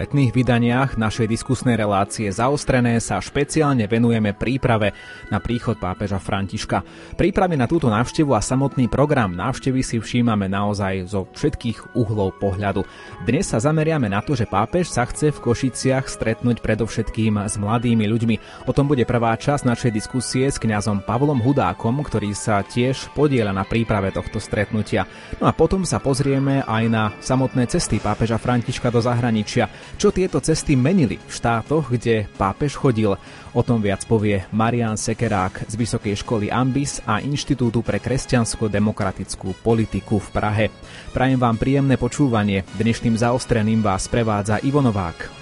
letných vydaniach našej diskusnej relácie Zaostrené sa špeciálne venujeme príprave na príchod pápeža Františka. Prípravy na túto návštevu a samotný program návštevy si všímame naozaj zo všetkých uhlov pohľadu. Dnes sa zameriame na to, že pápež sa chce v Košiciach stretnúť predovšetkým s mladými ľuďmi. O tom bude prvá časť našej diskusie s kňazom Pavlom Hudákom, ktorý sa tiež podiela na príprave tohto stretnutia. No a potom sa pozrieme aj na samotné cesty pápeža Františka do zahraničia. Čo tieto cesty menili v štátoch, kde pápež chodil? O tom viac povie Marian Sekerák z Vysokej školy Ambis a Inštitútu pre kresťansko-demokratickú politiku v Prahe. Prajem vám príjemné počúvanie. Dnešným zaostreným vás prevádza Ivo Novák.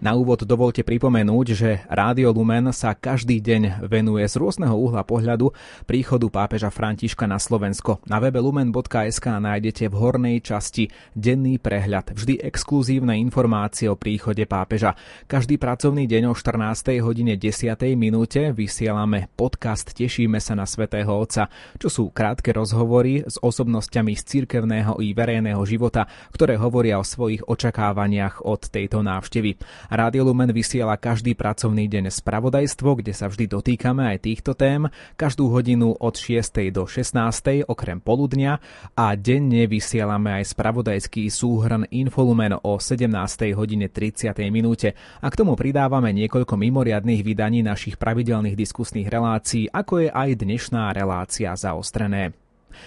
Na úvod dovolte pripomenúť, že Rádio Lumen sa každý deň venuje z rôzneho uhla pohľadu príchodu pápeža Františka na Slovensko. Na webe lumen.sk nájdete v hornej časti denný prehľad, vždy exkluzívne informácie o príchode pápeža. Každý pracovný deň o 14. hodine 10. minúte vysielame podcast Tešíme sa na svätého Otca, čo sú krátke rozhovory s osobnosťami z cirkevného i verejného života, ktoré hovoria o svojich očakávaniach od tejto návštevy. Rádio Lumen vysiela každý pracovný deň spravodajstvo, kde sa vždy dotýkame aj týchto tém, každú hodinu od 6. do 16. okrem poludnia a denne vysielame aj spravodajský súhrn Infolumen o 17. hodine 30. minúte a k tomu pridávame niekoľko mimoriadných vydaní našich pravidelných diskusných relácií, ako je aj dnešná relácia zaostrené.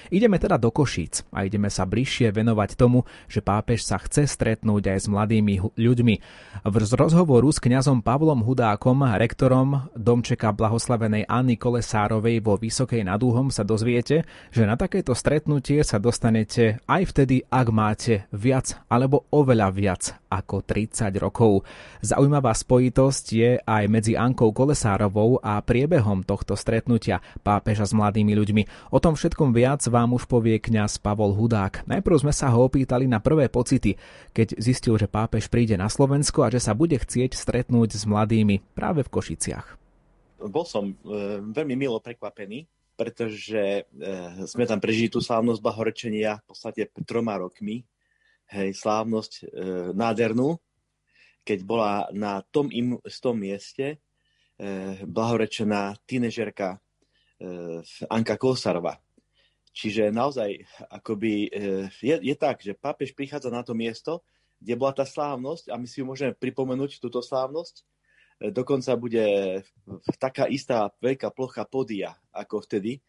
Ideme teda do Košíc a ideme sa bližšie venovať tomu, že pápež sa chce stretnúť aj s mladými ľuďmi. V rozhovoru s kňazom Pavlom Hudákom, rektorom domčeka blahoslavenej Anny Kolesárovej vo Vysokej nad Úhom sa dozviete, že na takéto stretnutie sa dostanete aj vtedy, ak máte viac alebo oveľa viac ako 30 rokov. Zaujímavá spojitosť je aj medzi Ankou Kolesárovou a priebehom tohto stretnutia pápeža s mladými ľuďmi. O tom všetkom viac Viac vám už povie kňaz Pavol Hudák. Najprv sme sa ho opýtali na prvé pocity, keď zistil, že pápež príde na Slovensko a že sa bude chcieť stretnúť s mladými práve v Košiciach. Bol som e, veľmi milo prekvapený, pretože e, sme tam prežili tú slávnosť bahorečenia v podstate troma rokmi. Hej, slávnosť e, nádhernú, keď bola na tom im, tom mieste e, blahorečená tínežerka e, Anka Kosarova. Čiže naozaj akoby, e, je, je tak, že pápež prichádza na to miesto, kde bola tá slávnosť a my si ju môžeme pripomenúť, túto slávnosť. E, dokonca bude taká istá veľká plocha podia ako vtedy,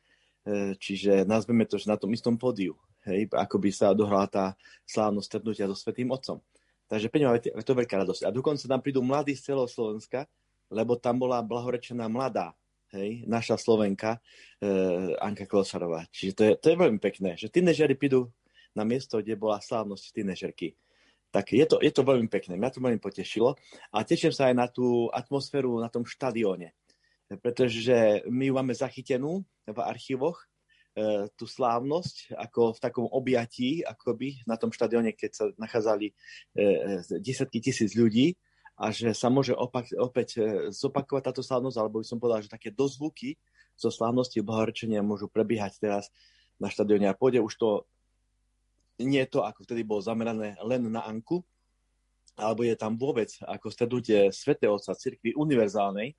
e, čiže nazveme to, že na tom istom podiu, hej, ako by sa dohrala tá slávnosť stretnutia so Svetým Otcom. Takže pre je to veľká radosť. A dokonca tam prídu mladí z celého Slovenska, lebo tam bola blahorečená mladá hej, naša Slovenka, e, Anka Klosarová. Čiže to je, to je veľmi pekné, že tínežery prídu na miesto, kde bola slávnosť tínežerky. Tak je to, je to veľmi pekné, mňa to veľmi potešilo a teším sa aj na tú atmosféru na tom štadióne, pretože my ju máme zachytenú v archívoch, e, tú slávnosť ako v takom objatí, akoby na tom štadióne, keď sa nachádzali e, e, desiatky tisíc ľudí, a že sa môže opak, opäť e, zopakovať táto slávnosť, alebo by som povedal, že také dozvuky zo slávnosti bohorečenia môžu prebiehať teraz na štadióne a pôjde už to nie to, ako vtedy bolo zamerané len na Anku, alebo je tam vôbec ako strednutie Sv. Otca cirkvi univerzálnej,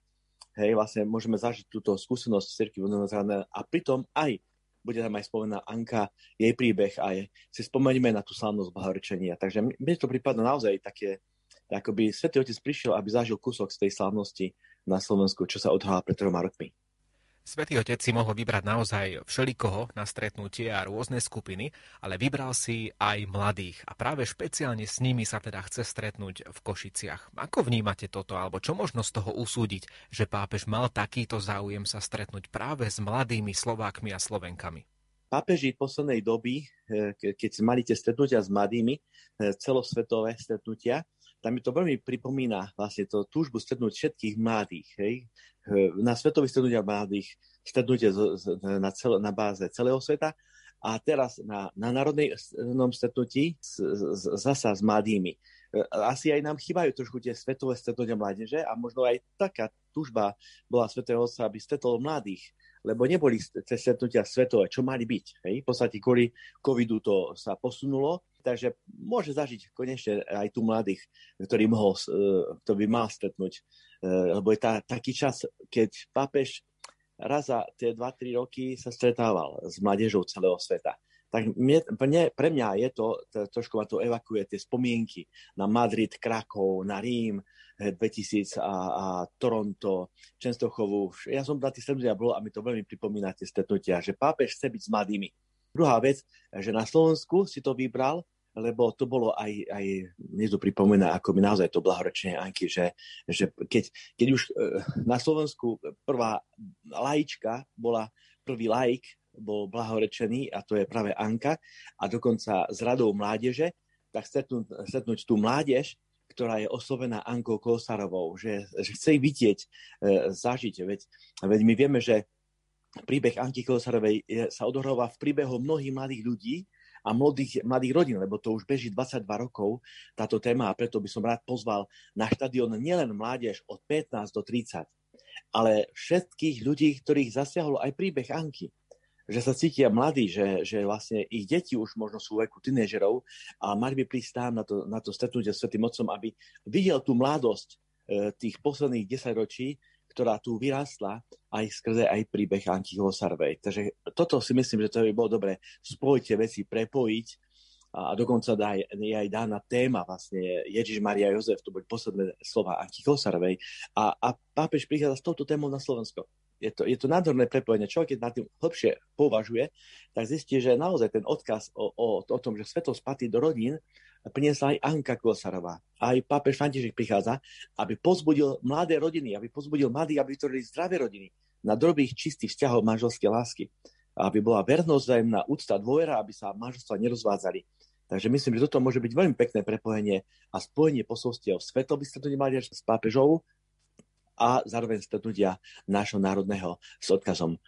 hej, vlastne môžeme zažiť túto skúsenosť cirkvi univerzálnej a pritom aj bude tam aj spomená Anka, jej príbeh a si spomenieme na tú slávnosť bohorečenia. Takže mne to prípada naozaj také, akoby Svetý Otec prišiel, aby zažil kúsok z tej slávnosti na Slovensku, čo sa odhala pred troma rokmi. Svetý Otec si mohol vybrať naozaj všelikoho na stretnutie a rôzne skupiny, ale vybral si aj mladých a práve špeciálne s nimi sa teda chce stretnúť v Košiciach. Ako vnímate toto, alebo čo možno z toho usúdiť, že pápež mal takýto záujem sa stretnúť práve s mladými Slovákmi a Slovenkami? Pápeži poslednej doby, eh, keď mali tie stretnutia s mladými, eh, celosvetové stretnutia, tam mi to veľmi pripomína vlastne to túžbu stretnúť všetkých mladých. Hej? Na svetových stretnutiach mladých, stretnutie na, cel, na báze celého sveta a teraz na, na národnom stretnutí zasa s mladými. Asi aj nám chýbajú trošku tie svetové stretnutia mládeže a možno aj taká túžba bola Svetého Otca, aby stretol mladých lebo neboli cez stretnutia svetové, čo mali byť. Hej? V podstate kvôli covidu to sa posunulo, takže môže zažiť konečne aj tu mladých, ktorý, mohol, e, kto by mal stretnúť. E, lebo je tá, taký čas, keď pápež raz za tie 2-3 roky sa stretával s mládežou celého sveta tak mne, mne, pre mňa je to, to, trošku ma to evakuje tie spomienky na Madrid, Krakov, na Rím 2000 eh, a, a Toronto, Čenstochovu. Ja som na tých stretnutiach bol a mi to veľmi pripomína tie stretnutia, že pápež chce byť s mladými. Druhá vec, že na Slovensku si to vybral, lebo to bolo aj, aj mne to pripomína, ako mi naozaj to blahorečenie Anky, že, že keď, keď už eh, na Slovensku prvá laička bola prvý laik, bol blahorečený a to je práve Anka a dokonca s radou mládeže, tak stretnúť, stretnúť tú mládež, ktorá je oslovená Ankou Kosarovou, že, že chce vidieť, e, zažiť. Veď, veď my vieme, že príbeh Anky Kosarovej je, sa odohráva v príbehu mnohých mladých ľudí a mladých, mladých rodín, lebo to už beží 22 rokov táto téma a preto by som rád pozval na štadión nielen mládež od 15 do 30, ale všetkých ľudí, ktorých zasiahlo aj príbeh Anky. Že sa cítia mladí, že, že vlastne ich deti už možno sú veku tínežerov a mali by prísť na to, na to stretnutie s Svetým Otcom, aby videl tú mladosť e, tých posledných 10 ročí, ktorá tu vyrástla aj skrze aj príbeh Antiho Sarvej. Takže toto si myslím, že to by bolo dobre spojiť tie veci, prepojiť a dokonca dá, je aj dána téma vlastne Ježiš Maria Jozef, to boli posledné slova Antiho Sarvej a, a pápež prichádza s touto témou na Slovensko je to, je to nádherné prepojenie. Človek, keď na tým hlbšie považuje, tak zistí, že naozaj ten odkaz o, o, o tom, že svetosť patrí do rodín, priniesla aj Anka Kosarová. Aj pápež František prichádza, aby pozbudil mladé rodiny, aby pozbudil mladých, aby vytvorili zdravé rodiny na dobrých, čistých vzťahov manželskej lásky. Aby bola vernosť vzájomná úcta, dôvera, aby sa manželstva nerozvádzali. Takže myslím, že toto môže byť veľmi pekné prepojenie a spojenie posolstiev ste to nemali s pápežou a zároveň stretnutia nášho národného s odkazom e,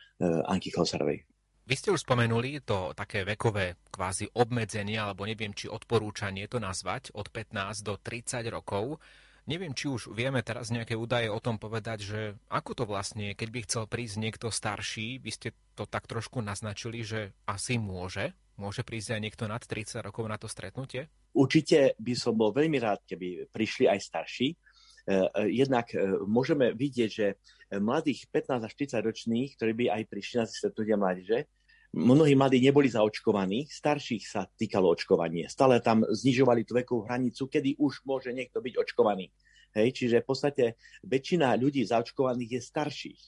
Anky Klosarovej. Vy ste už spomenuli to také vekové kvázi obmedzenie, alebo neviem, či odporúčanie to nazvať, od 15 do 30 rokov. Neviem, či už vieme teraz nejaké údaje o tom povedať, že ako to vlastne, keď by chcel prísť niekto starší, vy ste to tak trošku naznačili, že asi môže, môže prísť aj niekto nad 30 rokov na to stretnutie? Určite by som bol veľmi rád, keby prišli aj starší, E, e, jednak e, môžeme vidieť, že mladých 15 až 40 ročných, ktorí by aj prišli na stretnutia mládeže, mnohí mladí neboli zaočkovaní, starších sa týkalo očkovanie. Stále tam znižovali tú vekovú hranicu, kedy už môže niekto byť očkovaný. Hej, čiže v podstate väčšina ľudí zaočkovaných je starších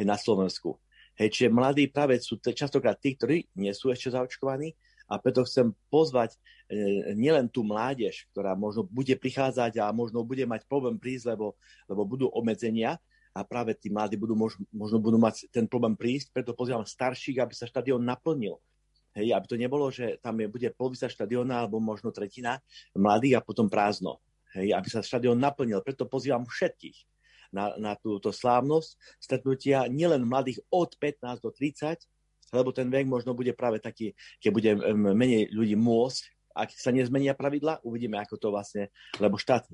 hej, na Slovensku. Hej, čiže mladí práve sú častokrát tí, ktorí nie sú ešte zaočkovaní a preto chcem pozvať e, nielen tú mládež, ktorá možno bude prichádzať a možno bude mať problém prísť, lebo, lebo budú obmedzenia, a práve tí mladí budú, možno, budú mať ten problém prísť, preto pozývam starších, aby sa štadión naplnil. Hej, aby to nebolo, že tam je, bude polovica štadióna alebo možno tretina mladých a potom prázdno. Hej, aby sa štadión naplnil. Preto pozývam všetkých na, na túto slávnosť stretnutia nielen mladých od 15 do 30, lebo ten vek možno bude práve taký, keď bude menej ľudí môcť, ak sa nezmenia pravidla, uvidíme, ako to vlastne, lebo štát e,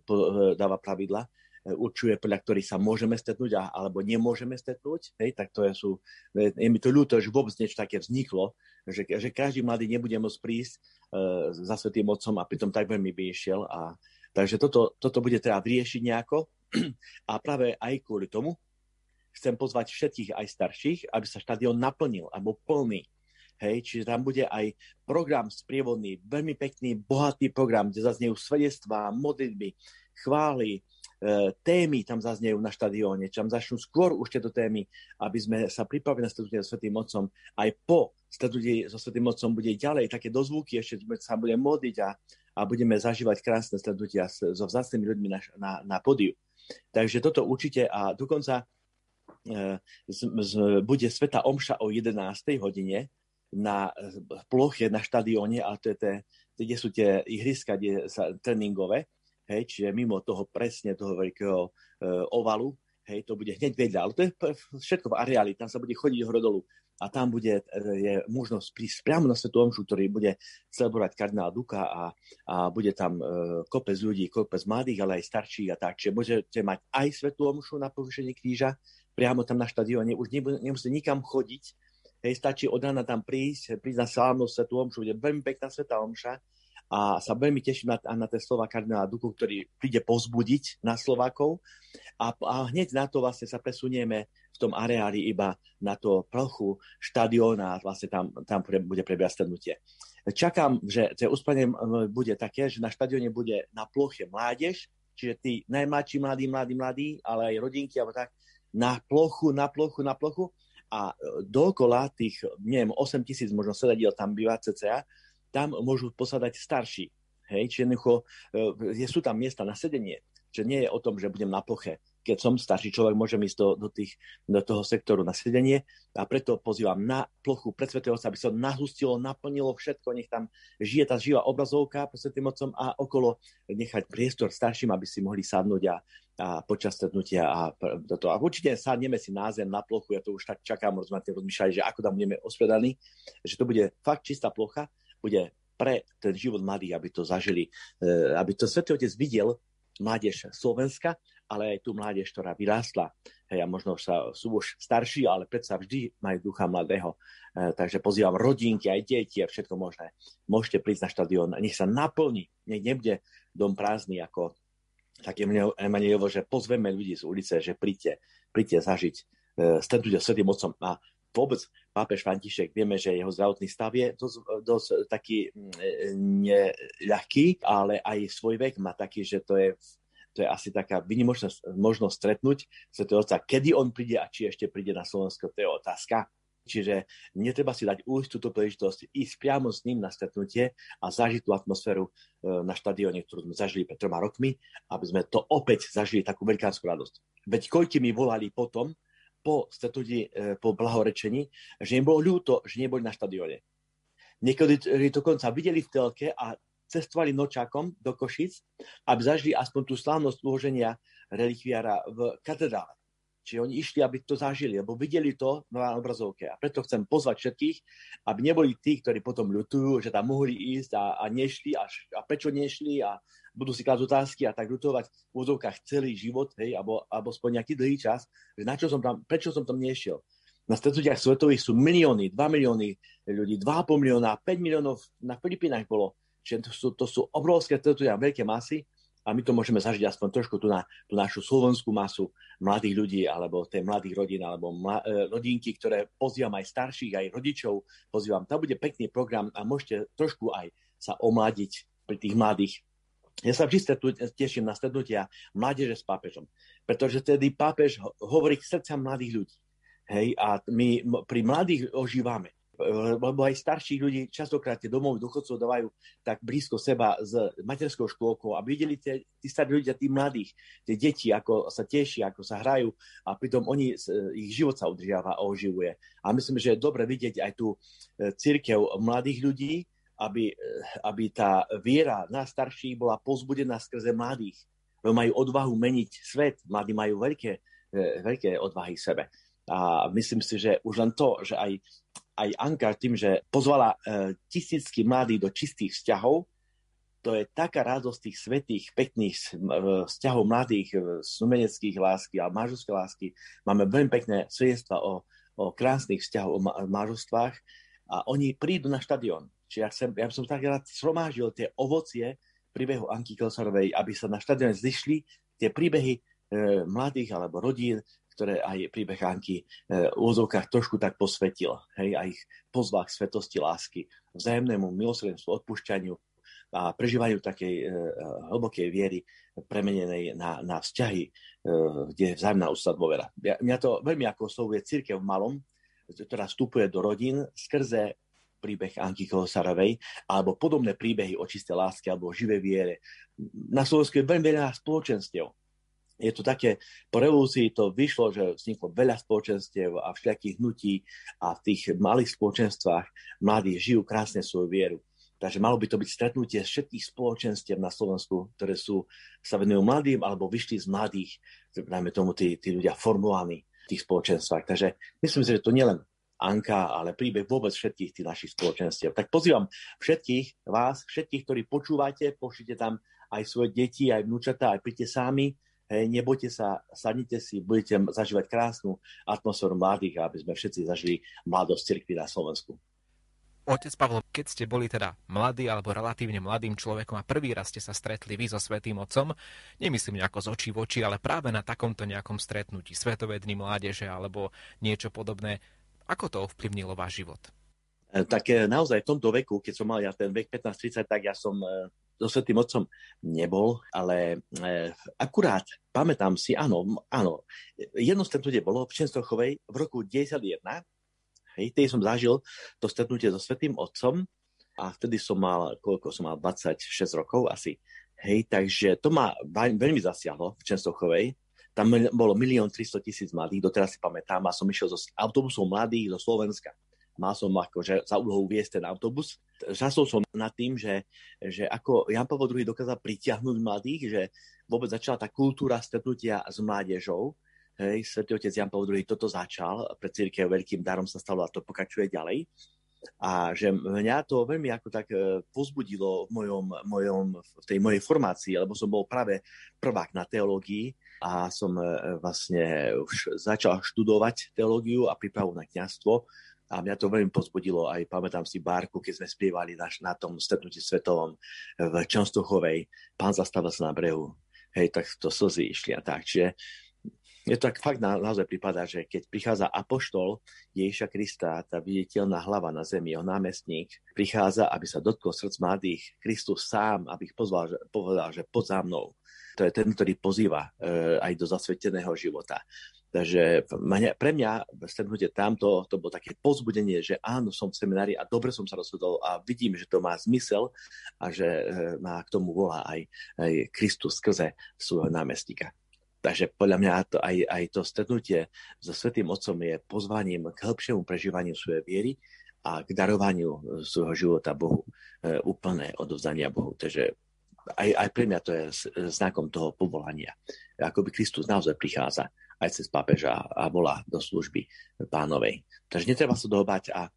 dáva pravidla, určuje, podľa ktorých sa môžeme stretnúť alebo nemôžeme stretnúť, hej, tak to je, sú, je, je mi to ľúto, že vôbec niečo také vzniklo, že, že každý mladý nebude môcť prísť uh, za Svetým Otcom a pritom tak veľmi by išiel. A, takže toto, toto bude treba riešiť nejako a práve aj kvôli tomu chcem pozvať všetkých aj starších, aby sa štadión naplnil, alebo plný. Hej, čiže tam bude aj program sprievodný, veľmi pekný, bohatý program, kde zaznejú svedectvá, modlitby, chvály, e, témy tam zaznejú na štadióne, tam začnú skôr už tieto témy, aby sme sa pripravili na stretnutie so Svetým Otcom. Aj po stretnutí so Svetým Otcom bude ďalej také dozvuky, ešte sa budeme modliť a, a budeme zažívať krásne stretnutia so vzácnými ľuďmi na, na, na podiu. Takže toto určite a dokonca E, z, z, bude Sveta Omša o 11. hodine na ploche, na štadióne, ale to je te, kde sú tie ihriska kde sa, tréningové, hej, čiže mimo toho presne toho veľkého e, ovalu, hej, to bude hneď vedľa, ale to je všetko v areáli, tam sa bude chodiť hore dolu a tam bude, e, je možnosť prísť priamo na Svetu Omšu, ktorý bude celebrovať kardinál Duka a, a bude tam e, kopec ľudí, kopec mladých, ale aj starších a tak. Čiže môžete mať aj Svetu Omšu na povýšení kríža, priamo tam na štadióne, už nemusíte nikam chodiť, hej, stačí od rána tam prísť, prísť na slávnu Svetu Omšu, bude veľmi pekná Sveta Omša a sa veľmi teším na, na tie slova kardinála Duku, ktorý príde pozbudiť na Slovákov. A, a hneď na to vlastne sa presunieme v tom areáli iba na to plochu štadióna a vlastne tam, tam bude prebiehať strednutie. Čakám, že to uspanie bude také, že na štadióne bude na ploche mládež, čiže tí najmladší mladí, mladí, mladí, ale aj rodinky, alebo tak, na plochu, na plochu, na plochu. A e, dokola tých, neviem, 8 tisíc možno sedadiel tam býva cca, tam môžu posadať starší. Hej, čiže jednoducho, e, sú tam miesta na sedenie, že nie je o tom, že budem na ploche keď som starší človek, môžem ísť do, do, tých, do toho sektoru na sedenie a preto pozývam na plochu pred Svetého aby sa nahustilo, naplnilo všetko, nech tam žije tá živá obrazovka pred Svetým Otcom a okolo nechať priestor starším, aby si mohli sadnúť a, a počas stretnutia a toto. A určite sadneme si na zem, na plochu, ja to už tak čakám, sme rozmýšľali, že ako tam budeme ospredaní, že to bude fakt čistá plocha, bude pre ten život mladý, aby to zažili, e, aby to Svetý Otec videl, mládež Slovenska, ale aj tú mládež, ktorá vyrástla. Hej, a možno sa, sú už starší, ale predsa vždy majú ducha mladého. E, takže pozývam rodinky, aj deti a všetko možné. Môžete prísť na štadión nech sa naplní. Nech nebude dom prázdny ako také Emanielovo, že pozveme ľudí z ulice, že príďte, príďte zažiť e, stretnutie s Svetým Otcom. A vôbec pápež František, vieme, že jeho zdravotný stav je dosť, dosť taký mm, e, neľahký, ale aj svoj vek má taký, že to je to je asi taká vynimočná možnosť stretnúť Svetého Otca. Kedy on príde a či ešte príde na Slovensko, to je otázka. Čiže netreba si dať újsť túto príležitosť, ísť priamo s ním na stretnutie a zažiť tú atmosféru e, na štadióne, ktorú sme zažili pred troma rokmi, aby sme to opäť zažili takú veľkánsku radosť. Veď koľky mi volali potom, po stretnutí, e, po blahorečení, že im bolo ľúto, že neboli na štadióne. Niekedy dokonca videli v telke a cestovali nočakom do Košic, aby zažili aspoň tú slávnosť uloženia relikviára v katedrále. Čiže oni išli, aby to zažili, lebo videli to na obrazovke. A preto chcem pozvať všetkých, aby neboli tí, ktorí potom ľutujú, že tam mohli ísť a, a nešli a, a prečo nešli a budú si klásť otázky a tak ľutovať v úzovkách celý život, hej, alebo, alebo aspoň nejaký dlhý čas, že na čo som tam, prečo som tam nešiel. Na stretnutiach svetových sú milióny, 2 milióny ľudí, 2,5 milióna, 5 miliónov na Filipínach bolo. Čiže to sú, to sú obrovské stretnutia, veľké masy a my to môžeme zažiť aspoň trošku tu na tú našu slovenskú masu mladých ľudí, alebo tej mladých rodín, alebo mla, e, rodinky, ktoré pozývam aj starších, aj rodičov pozývam. Tam bude pekný program a môžete trošku aj sa omladiť pri tých mladých. Ja sa vždy teším na stretnutia mládeže s pápežom, pretože tedy pápež hovorí k srdcam mladých ľudí. Hej, a my pri mladých ožívame lebo aj starších ľudí častokrát tie domov dôchodcov dávajú tak blízko seba s materskou škôlkou, aby videli tie, tí starí ľudia, tí mladých, tie deti, ako sa tešia, ako sa hrajú a pritom oni, ich život sa udržiava a oživuje. A myslím, že je dobre vidieť aj tú e, církev mladých ľudí, aby, aby tá viera na starších bola pozbudená skrze mladých. Lebo majú odvahu meniť svet, mladí majú veľké, veľké odvahy v sebe. A myslím si, že už len to, že aj aj Anka tým, že pozvala e, tisícky mladých do čistých vzťahov, to je taká radosť tých svetých, pekných e, vzťahov mladých, e, sumeneckých lásky a manželské lásky. Máme veľmi pekné svedectva o, o krásnych vzťahoch, o manželstvách a oni prídu na štadión. Čiže ja, sem, ja som tak rád shromáždil tie ovocie príbehu Anky Kelsarovej, aby sa na štadióne zišli tie príbehy e, mladých alebo rodín, ktoré aj príbeh Anky e, v úzovkách trošku tak posvetil. Hej, a ich pozval k svetosti lásky, vzájomnému milosrdenstvu, odpúšťaniu a prežívaniu takej e, hlbokej viery premenenej na, na vzťahy, e, kde je vzájomná ústa dôvera. Ja, mňa to veľmi ako oslovuje církev v malom, ktorá vstupuje do rodín skrze príbeh Anky Kohosarovej, alebo podobné príbehy o čisté láske alebo o živej viere. Na Slovensku je veľmi veľa spoločenstiev, je to také, po revolúcii to vyšlo, že vzniklo veľa spoločenstiev a všelijakých hnutí a v tých malých spoločenstvách mladí žijú krásne svoju vieru. Takže malo by to byť stretnutie všetkých spoločenstiev na Slovensku, ktoré sú, sa venujú mladým alebo vyšli z mladých, najmä tomu tí, tí ľudia formovaní v tých spoločenstvách. Takže myslím si, že to nielen Anka, ale príbeh vôbec všetkých tých našich spoločenstiev. Tak pozývam všetkých vás, všetkých, ktorí počúvate, pošlite tam aj svoje deti, aj vnúčatá, aj príďte sami, hej, nebojte sa, sadnite si, budete zažívať krásnu atmosféru mladých, aby sme všetci zažili mladosť cirkvi na Slovensku. Otec Pavlo, keď ste boli teda mladý alebo relatívne mladým človekom a prvý raz ste sa stretli vy so Svetým Otcom, nemyslím nejako z očí v oči, ale práve na takomto nejakom stretnutí Svetovedný mládeže alebo niečo podobné, ako to ovplyvnilo váš život? E, tak e, naozaj v tomto veku, keď som mal ja ten vek 15-30, tak ja som e, so Svetým Otcom nebol, ale akurát pamätám si, áno, áno, jedno stretnutie bolo v Čenstochovej v roku 91, Hej, tej som zažil to stretnutie so Svetým Otcom a vtedy som mal, koľko som mal, 26 rokov asi. Hej, takže to ma veľmi zasiahlo v Čenstochovej. Tam bolo 1 300 tisíc mladých, doteraz si pamätám, a som išiel so autobusom mladých zo Slovenska. Mal som akože za úlohu viesť ten autobus. Žasol som nad tým, že, že ako Jan Pavel II dokázal pritiahnuť mladých, že vôbec začala tá kultúra stretnutia s mládežou, Hej, Svetý otec Jan Pavel II toto začal, pre církev veľkým darom sa stalo a to pokračuje ďalej. A že mňa to veľmi ako tak e, pozbudilo v, mojom, mojom, v tej mojej formácii, lebo som bol práve prvák na teológii a som e, vlastne už začal študovať teológiu a prípravu na kňazstvo. A mňa to veľmi pozbudilo, aj pamätám si Bárku, keď sme spievali na, na tom stretnutí svetovom v Čanstochovej, pán zastavil sa na brehu. Hej, tak to slzy išli a tak. Čiže je to tak fakt na, naozaj prípada, že keď prichádza apoštol Ježiša Krista, tá viditeľná hlava na zemi, jeho námestník, prichádza, aby sa dotkol srdc mladých, Kristus sám, aby ich pozval, povedal, že pod za mnou. To je ten, ktorý pozýva e, aj do zasveteného života. Takže pre mňa stretnutie tamto, to bolo také pozbudenie, že áno, som v seminári a dobre som sa rozhodol a vidím, že to má zmysel a že e, má k tomu volá aj, aj Kristus skrze svojho námestníka. Takže podľa mňa to, aj, aj to stretnutie so Svetým Otcom je pozvaním k hĺbšiemu prežívaniu svojej viery a k darovaniu svojho života Bohu, úplné odovzdania Bohu. Takže aj, aj pre mňa to je znakom toho povolania. Akoby Kristus naozaj prichádza aj cez pápeža a volá do služby pánovej. Takže netreba sa toho bať a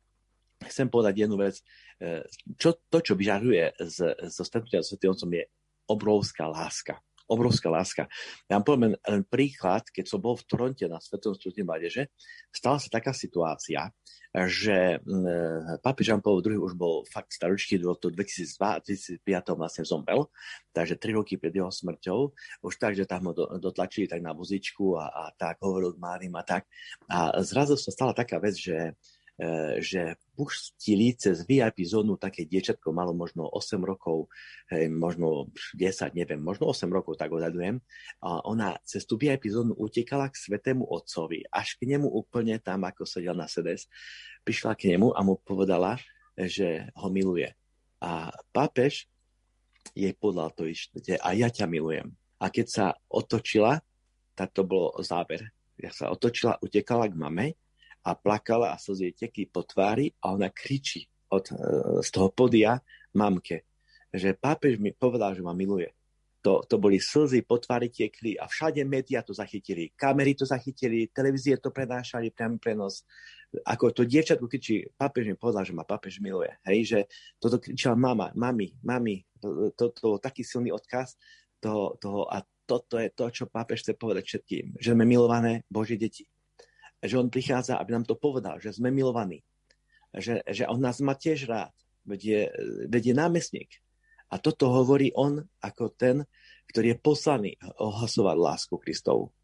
chcem povedať jednu vec. E, čo, to, čo vyžaruje zo stretnutia so Svetým Otcom je obrovská láska obrovská láska. Ja vám poviem len príklad, keď som bol v Toronte na Svetom stretnutí mládeže, stala sa taká situácia, že papi Jean Paul II už bol fakt staročký, do to 2002 2005 vlastne zomrel, takže 3 roky pred jeho smrťou, už tak, že tam ho dotlačili tak na vozičku a, a tak hovoril k Márim a tak. A zrazu sa stala taká vec, že že pustili cez VIP zónu také diečatko, malo možno 8 rokov, možno 10, neviem, možno 8 rokov, tak odhadujem. A ona cez tú VIP zónu utekala k svetému otcovi, až k nemu úplne tam, ako sedel na sedes, prišla k nemu a mu povedala, že ho miluje. A pápež jej podal to ešte, a ja ťa milujem. A keď sa otočila, tak to bolo záber. Ja sa otočila, utekala k mame a plakala a slzy tekli po tvári a ona kričí od, e, z toho podia mamke, že pápež mi povedal, že ma miluje. To, to boli slzy, po tvári tiekli a všade médiá to zachytili. Kamery to zachytili, televízie to prenášali, priamy prenos. Ako to dievčatko kričí, pápež mi povedal, že ma pápež miluje. Hej, že toto kričala mama, mami, mami. To, to bol taký silný odkaz toho, toho a toto je to, čo pápež chce povedať všetkým. Že sme milované Božie deti že on prichádza, aby nám to povedal, že sme milovaní. Že, že on nás má tiež rád, veď je, veď je námestník. A toto hovorí on ako ten, ktorý je poslaný ohlasovať lásku Kristovu.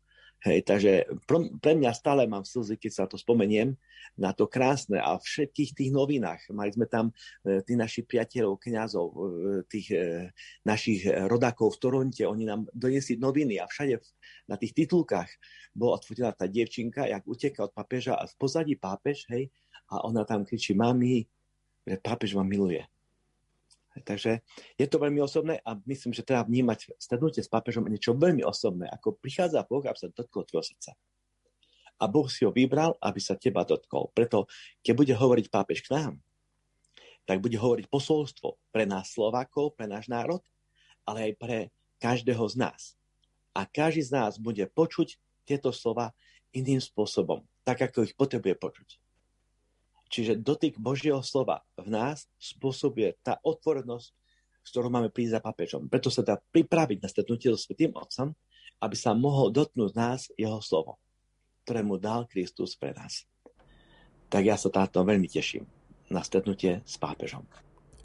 Hej, takže pre mňa stále mám slzy, keď sa to spomeniem, na to krásne a všetkých tých novinách. Mali sme tam e, tí naši priateľov, kňazov, e, tých e, našich rodákov v Toronte, oni nám doniesli noviny a všade na tých titulkách bola odfotená tá dievčinka, jak uteká od pápeža a v pozadí pápež, hej, a ona tam kričí, mami, pápež ma miluje. Takže je to veľmi osobné a myslím, že treba vnímať stretnutie s pápežom niečo veľmi osobné, ako prichádza Boh, aby sa dotkol tvojho srdca. A Boh si ho vybral, aby sa teba dotkol. Preto, keď bude hovoriť pápež k nám, tak bude hovoriť posolstvo pre nás Slovákov, pre náš národ, ale aj pre každého z nás. A každý z nás bude počuť tieto slova iným spôsobom, tak ako ich potrebuje počuť. Čiže dotyk Božieho slova v nás spôsobuje tá otvorenosť, s ktorou máme prísť za papežom. Preto sa dá pripraviť na stretnutie so Svetým Otcom, aby sa mohol dotknúť nás jeho slovo, ktoré mu dal Kristus pre nás. Tak ja sa táto veľmi teším na stretnutie s pápežom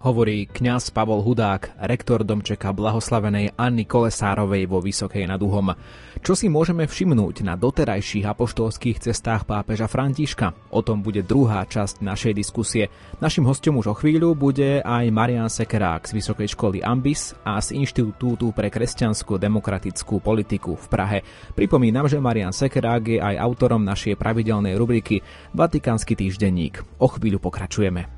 hovorí kňaz Pavol Hudák, rektor domčeka blahoslavenej Anny Kolesárovej vo Vysokej nad Uhom. Čo si môžeme všimnúť na doterajších apoštolských cestách pápeža Františka? O tom bude druhá časť našej diskusie. Našim hostom už o chvíľu bude aj Marian Sekerák z Vysokej školy Ambis a z Inštitútu pre kresťanskú demokratickú politiku v Prahe. Pripomínam, že Marian Sekerák je aj autorom našej pravidelnej rubriky Vatikánsky týždenník. O chvíľu pokračujeme.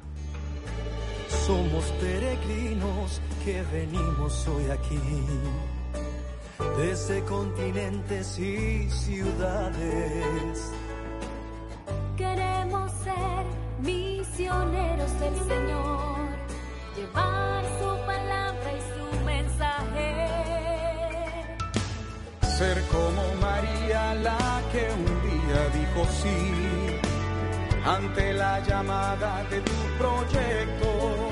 Somos peregrinos que venimos hoy aquí, desde continentes y ciudades. Queremos ser misioneros del Señor, llevar su palabra y su mensaje. Ser como María la que un día dijo sí ante la llamada de tu proyecto.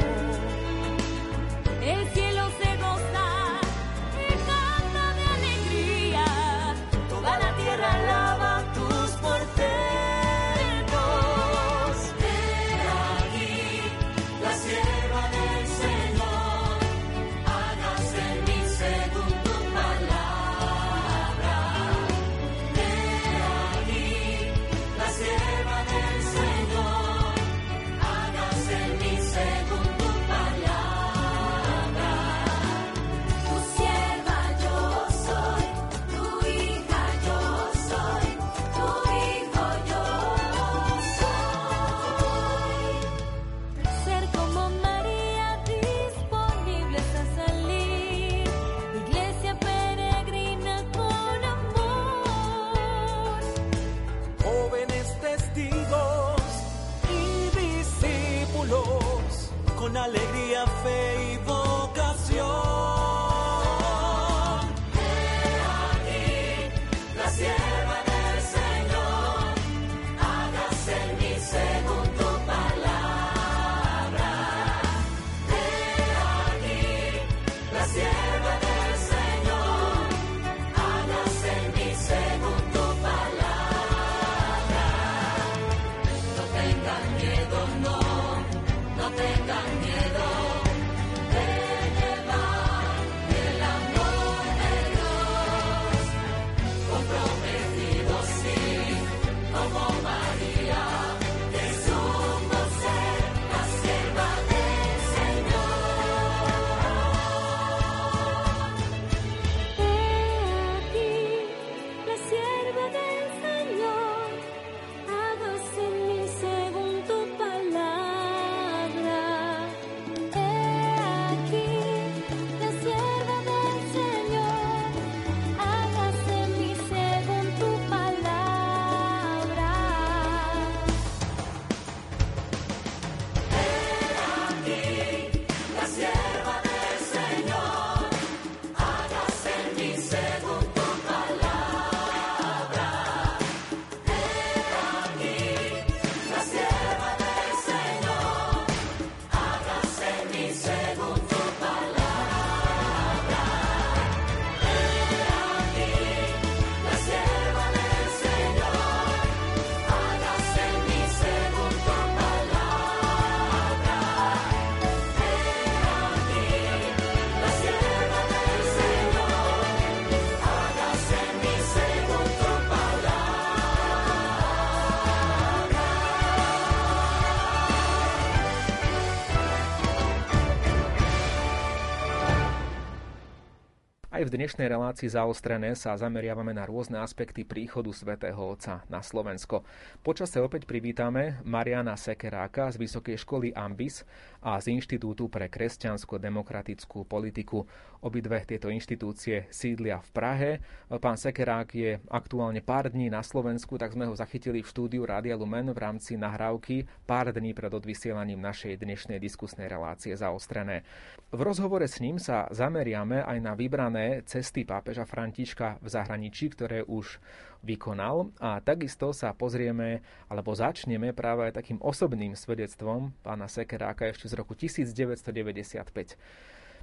V dnešnej relácii zaostrené sa zameriavame na rôzne aspekty príchodu svätého Otca na Slovensko. Počase opäť privítame Mariana Sekeráka z Vysokej školy Ambis a z Inštitútu pre kresťansko-demokratickú politiku. Obidve tieto inštitúcie sídlia v Prahe. Pán Sekerák je aktuálne pár dní na Slovensku, tak sme ho zachytili v štúdiu Rádia Lumen v rámci nahrávky pár dní pred odvysielaním našej dnešnej diskusnej relácie zaostrené. V rozhovore s ním sa zameriame aj na vybrané cesty pápeža Františka v zahraničí, ktoré už vykonal a takisto sa pozrieme alebo začneme práve aj takým osobným svedectvom pána Sekeráka ešte z roku 1995.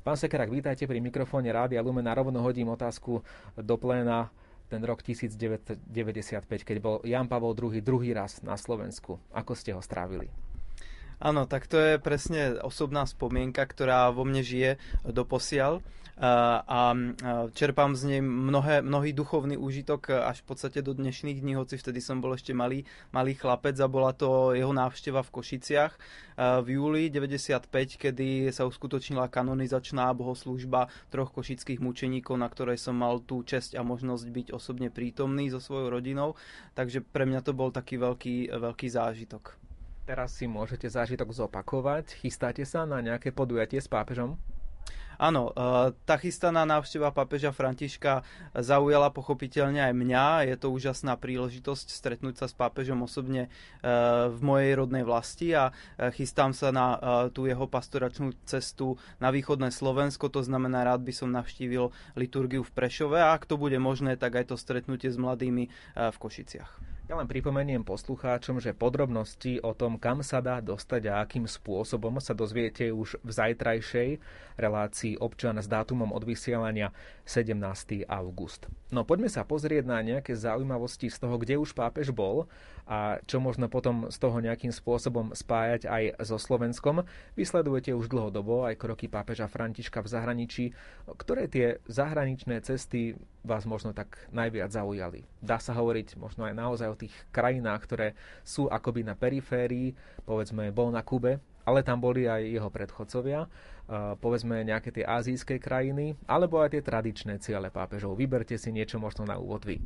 Pán Sekerák, vítajte pri mikrofóne Rádia Lumen. Rovno hodím otázku do pléna ten rok 1995, keď bol Jan Pavel II druhý raz na Slovensku. Ako ste ho strávili? Áno, tak to je presne osobná spomienka, ktorá vo mne žije doposiaľ a čerpám z nej mnohé, mnohý duchovný úžitok až v podstate do dnešných dní, hoci vtedy som bol ešte malý, malý chlapec a bola to jeho návšteva v Košiciach v júli 95, kedy sa uskutočnila kanonizačná bohoslúžba troch košických mučeníkov, na ktorej som mal tú česť a možnosť byť osobne prítomný so svojou rodinou, takže pre mňa to bol taký veľký, veľký zážitok. Teraz si môžete zážitok zopakovať. Chystáte sa na nejaké podujatie s pápežom? Áno, e, tá chystaná návšteva pápeža Františka zaujala pochopiteľne aj mňa. Je to úžasná príležitosť stretnúť sa s pápežom osobne e, v mojej rodnej vlasti a e, chystám sa na tú jeho pastoračnú cestu na východné Slovensko. To znamená, rád by som navštívil liturgiu v Prešove a ak to bude možné, tak aj to stretnutie s mladými v Košiciach. Ja len pripomeniem poslucháčom, že podrobnosti o tom, kam sa dá dostať a akým spôsobom sa dozviete už v zajtrajšej relácii občan s dátumom odvysielania 17. august. No poďme sa pozrieť na nejaké zaujímavosti z toho, kde už pápež bol a čo možno potom z toho nejakým spôsobom spájať aj so Slovenskom. Vysledujete už dlhodobo aj kroky pápeža Františka v zahraničí. Ktoré tie zahraničné cesty vás možno tak najviac zaujali? Dá sa hovoriť možno aj naozaj o tých krajinách, ktoré sú akoby na periférii, povedzme bol na Kube, ale tam boli aj jeho predchodcovia, povedzme nejaké tie azijské krajiny, alebo aj tie tradičné ciele pápežov. Vyberte si niečo možno na úvod vy.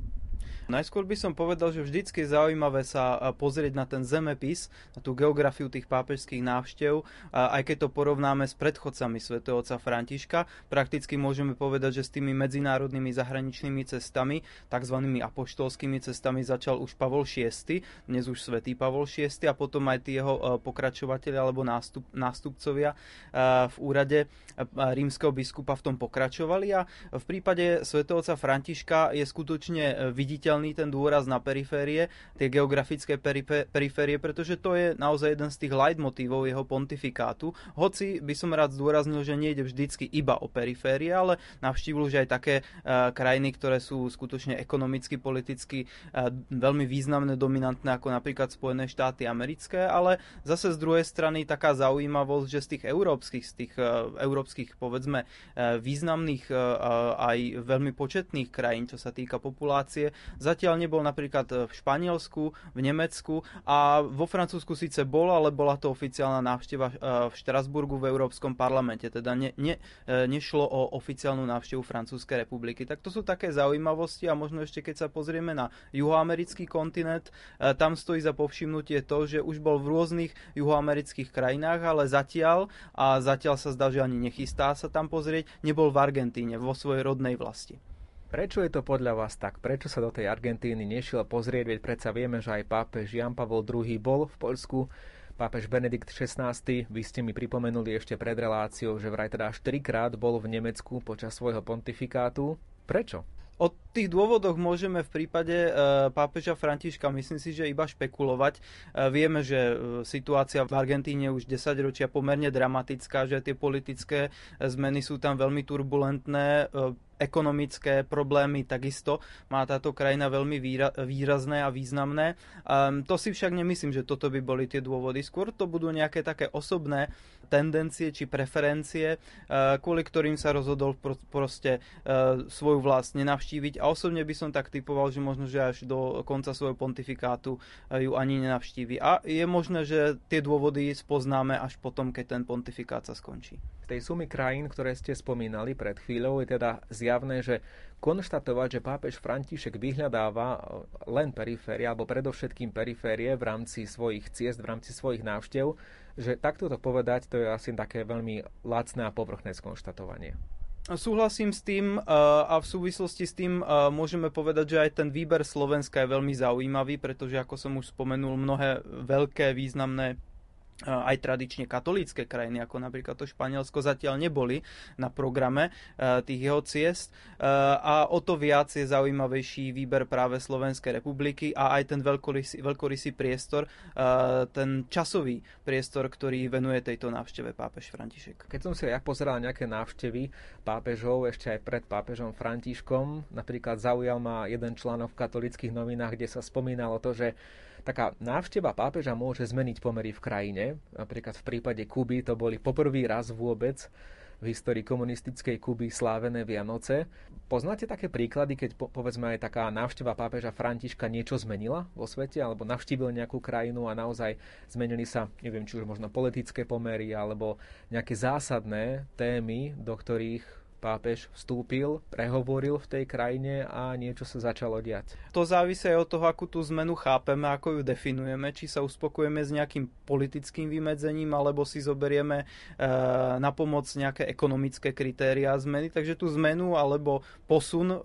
Najskôr by som povedal, že vždycky je zaujímavé sa pozrieť na ten zemepis, na tú geografiu tých pápežských návštev, aj keď to porovnáme s predchodcami svätého otca Františka. Prakticky môžeme povedať, že s tými medzinárodnými zahraničnými cestami, tzv. apoštolskými cestami začal už Pavol VI, dnes už svätý Pavol VI a potom aj tí jeho pokračovateľi alebo nástup, nástupcovia v úrade rímskeho biskupa v tom pokračovali a v prípade svätého otca Františka je skutočne viditeľné viditeľný ten dôraz na periférie, tie geografické periférie, pretože to je naozaj jeden z tých leitmotívov jeho pontifikátu. Hoci by som rád zdôraznil, že nejde vždycky iba o periférie, ale navštívil už aj také uh, krajiny, ktoré sú skutočne ekonomicky, politicky uh, veľmi významné, dominantné, ako napríklad Spojené štáty americké, ale zase z druhej strany taká zaujímavosť, že z tých európskych, z tých uh, európskych, povedzme, významných aj veľmi početných krajín, čo sa týka populácie, Zatiaľ nebol napríklad e, v Španielsku, v Nemecku a vo Francúzsku síce bol, ale bola to oficiálna návšteva e, v Štrasburgu v Európskom parlamente. Teda ne, ne, e, nešlo o oficiálnu návštevu Francúzskej republiky. Tak to sú také zaujímavosti a možno ešte keď sa pozrieme na juhoamerický kontinent, tam stojí za povšimnutie to, že už bol v rôznych juhoamerických krajinách, ale zatiaľ, a zatiaľ sa zdá, že ani nechystá sa tam pozrieť, nebol v Argentíne, vo svojej rodnej vlasti. Prečo je to podľa vás tak? Prečo sa do tej Argentíny nešiel pozrieť? Veď predsa vieme, že aj pápež Jan Pavel II bol v Poľsku, pápež Benedikt XVI, vy ste mi pripomenuli ešte pred reláciou, že vraj teda až trikrát bol v Nemecku počas svojho pontifikátu. Prečo? O tých dôvodoch môžeme v prípade e, pápeža Františka, myslím si, že iba špekulovať. E, vieme, že e, situácia v Argentíne už 10 ročia pomerne dramatická, že tie politické zmeny sú tam veľmi turbulentné ekonomické problémy takisto má táto krajina veľmi výrazné a významné. Um, to si však nemyslím, že toto by boli tie dôvody. Skôr to budú nejaké také osobné tendencie či preferencie, uh, kvôli ktorým sa rozhodol pro, proste uh, svoju vlast nenavštíviť. A osobne by som tak typoval, že možno, že až do konca svojho pontifikátu uh, ju ani nenavštívi. A je možné, že tie dôvody spoznáme až potom, keď ten pontifikát sa skončí. V tej sumy krajín, ktoré ste spomínali pred chvíľou, je teda zjavné, že konštatovať, že pápež František vyhľadáva len periférie, alebo predovšetkým periférie v rámci svojich ciest, v rámci svojich návštev, že takto to povedať, to je asi také veľmi lacné a povrchné skonštatovanie. Súhlasím s tým a v súvislosti s tým môžeme povedať, že aj ten výber Slovenska je veľmi zaujímavý, pretože ako som už spomenul, mnohé veľké významné aj tradične katolícke krajiny, ako napríklad to Španielsko, zatiaľ neboli na programe tých jeho ciest a o to viac je zaujímavejší výber práve Slovenskej republiky a aj ten veľkorysý, veľkorysý priestor, ten časový priestor, ktorý venuje tejto návšteve pápež František. Keď som si ja pozeral nejaké návštevy pápežov ešte aj pred pápežom Františkom, napríklad zaujal ma jeden článok v katolických novinách, kde sa spomínalo to, že taká návšteva pápeža môže zmeniť pomery v krajine. Napríklad v prípade Kuby to boli poprvý raz vôbec v histórii komunistickej Kuby slávené Vianoce. Poznáte také príklady, keď po, povedzme aj taká návšteva pápeža Františka niečo zmenila vo svete, alebo navštívil nejakú krajinu a naozaj zmenili sa, neviem, či už možno politické pomery, alebo nejaké zásadné témy, do ktorých pápež vstúpil, prehovoril v tej krajine a niečo sa začalo diať. To závisí od toho, akú tú zmenu chápeme, ako ju definujeme, či sa uspokojíme s nejakým politickým vymedzením, alebo si zoberieme e, na pomoc nejaké ekonomické kritéria zmeny. Takže tú zmenu alebo posun, e,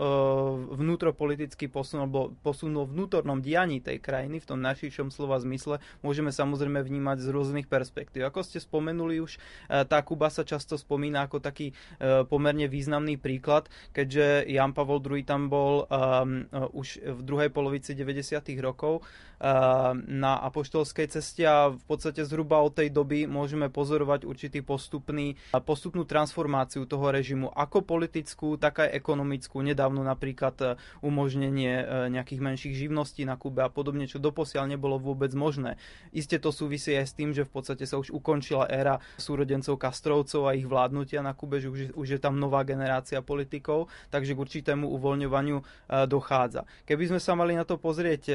vnútropolitický posun alebo posun vo vnútornom dianí tej krajiny v tom najširšom slova zmysle môžeme samozrejme vnímať z rôznych perspektív. Ako ste spomenuli už, e, tá Kuba sa často spomína ako taký e, pomerne pomerne významný príklad, keďže Jan Pavol II tam bol um, už v druhej polovici 90. rokov uh, na apoštolskej ceste a v podstate zhruba od tej doby môžeme pozorovať určitý postupný, postupnú transformáciu toho režimu, ako politickú, tak aj ekonomickú. Nedávno napríklad uh, umožnenie uh, nejakých menších živností na Kube a podobne, čo doposiaľ nebolo vôbec možné. Isté to súvisí aj s tým, že v podstate sa už ukončila éra súrodencov Kastrovcov a ich vládnutia na Kube, že už, už je tam nová nová generácia politikov, takže k určitému uvoľňovaniu e, dochádza. Keby sme sa mali na to pozrieť e,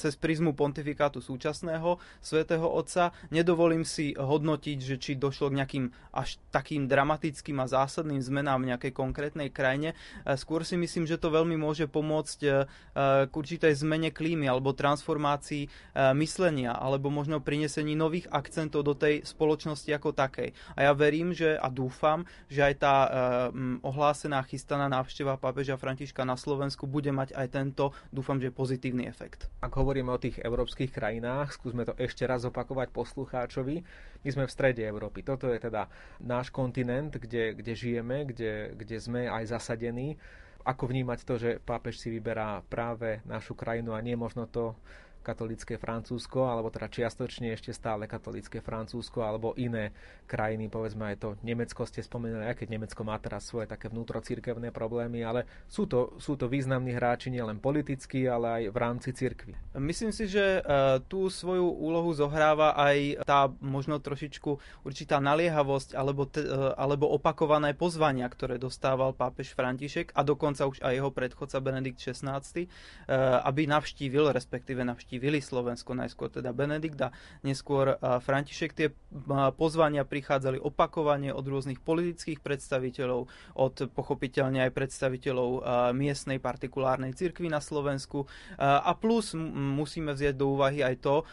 cez prizmu pontifikátu súčasného svätého Otca, nedovolím si hodnotiť, že či došlo k nejakým až takým dramatickým a zásadným zmenám v nejakej konkrétnej krajine. E, skôr si myslím, že to veľmi môže pomôcť k určitej zmene klímy alebo transformácii myslenia alebo možno prinesení nových akcentov do tej spoločnosti ako takej. A ja verím, že a dúfam, že aj tá uh, ohlásená chystaná návšteva pápeža Františka na Slovensku bude mať aj tento, dúfam, že pozitívny efekt. Ak hovoríme o tých európskych krajinách, skúsme to ešte raz opakovať poslucháčovi. My sme v strede Európy. Toto je teda náš kontinent, kde, kde žijeme, kde, kde sme aj zasadení. Ako vnímať to, že pápež si vyberá práve našu krajinu a nie možno to katolické Francúzsko, alebo teda čiastočne ešte stále katolické Francúzsko, alebo iné krajiny, povedzme aj to Nemecko ste spomenuli, aj keď Nemecko má teraz svoje také vnútrocirkevné problémy, ale sú to, sú to významní hráči nielen politicky, ale aj v rámci cirkvi. Myslím si, že uh, tú svoju úlohu zohráva aj tá možno trošičku určitá naliehavosť alebo, t- uh, alebo opakované pozvania, ktoré dostával pápež František a dokonca už aj jeho predchodca Benedikt XVI, uh, aby navštívil, respektíve navštívil navštívili Slovensko, najskôr teda Benedikt a neskôr František. Tie pozvania prichádzali opakovane od rôznych politických predstaviteľov, od pochopiteľne aj predstaviteľov miestnej partikulárnej cirkvi na Slovensku. A plus musíme vziať do úvahy aj to,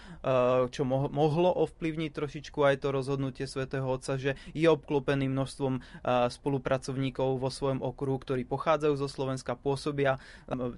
čo mohlo ovplyvniť trošičku aj to rozhodnutie svätého Otca, že je obklopený množstvom spolupracovníkov vo svojom okruhu, ktorí pochádzajú zo Slovenska, pôsobia